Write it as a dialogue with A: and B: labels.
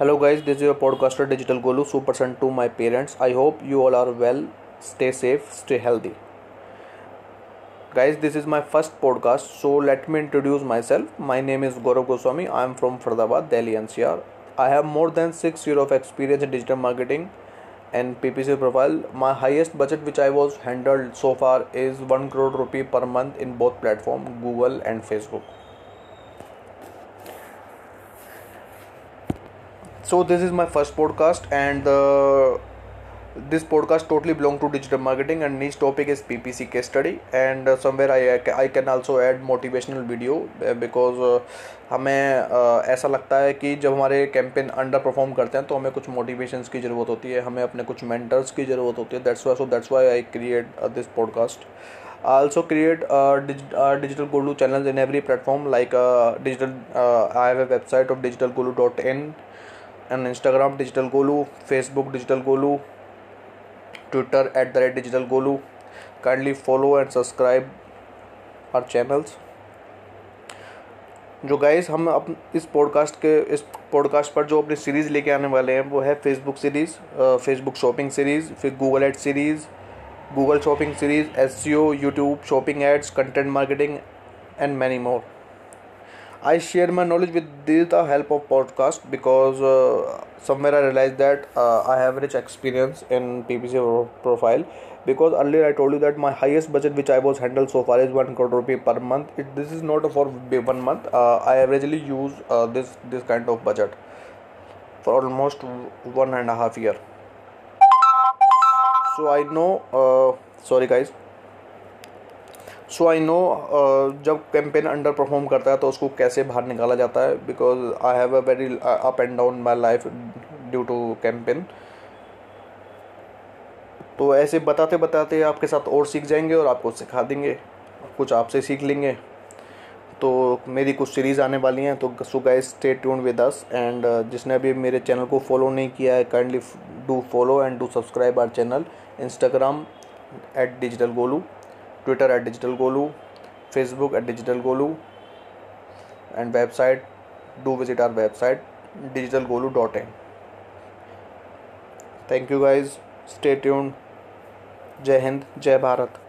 A: Hello guys, this is your podcaster Digital Golu, super son to my parents. I hope you all are well, stay safe, stay healthy. Guys, this is my first podcast, so let me introduce myself. My name is Gaurav Goswami. I am from Faridabad, Delhi NCR. I have more than 6 years of experience in digital marketing and PPC profile. My highest budget which I was handled so far is 1 crore rupee per month in both platform Google and Facebook. So this is my first podcast and this podcast totally belong to digital marketing and niche topic is P P C के study and somewhere I I can also add motivational video because हमें uh, ऐसा लगता है कि जब हमारे campaign underperform करते हैं तो हमें कुछ मोटिवेशन की ज़रूरत होती है हमें अपने कुछ मैंटर्स की ज़रूरत होती है that's why so that's why I create this podcast also create digital Golu channel in every platform like digital I have a website of digital Golu dot in and Instagram digital Golu, Facebook digital Golu, Twitter at the rate digital Golu. Kindly follow and subscribe our channels जो guys हम up इस podcast के इस podcast पर जो अपनी series लेके आने वाले हैं वो है Facebook series Facebook shopping series फिर Google ad series Google shopping series S C O YouTube shopping ads content marketing and many more I share my knowledge with the help of podcast because uh, somewhere I realized that uh, I have rich experience in PPC profile because earlier I told you that my highest budget which I was handled so far is one crore rupee per month. It, this is not for one month. Uh, I averagely use uh, this this kind of budget for almost one and a half year. So I know. Uh, sorry guys. So I know जब campaign underperform करता है तो उसको कैसे बाहर निकाला जाता है? Because I have a very up and down my life due to campaign तो ऐसे बताते बताते आपके साथ और सीख जाएँगे और आपको सिखा देंगे। कुछ आपसे सीख लेंगे। तो मेरी कुछ सीरीज़ आने वाली हैं तो so guys stay tune with us and जिसने अभी मेरे चैनल को फॉलो नहीं किया है kindly do follow and do subscribe our channel Instagram at digital Golu Twitter at digital Golu Facebook at digital Golu and website do visit our website digital Golu dot in thank you guys stay tune जय हिंद जय भारत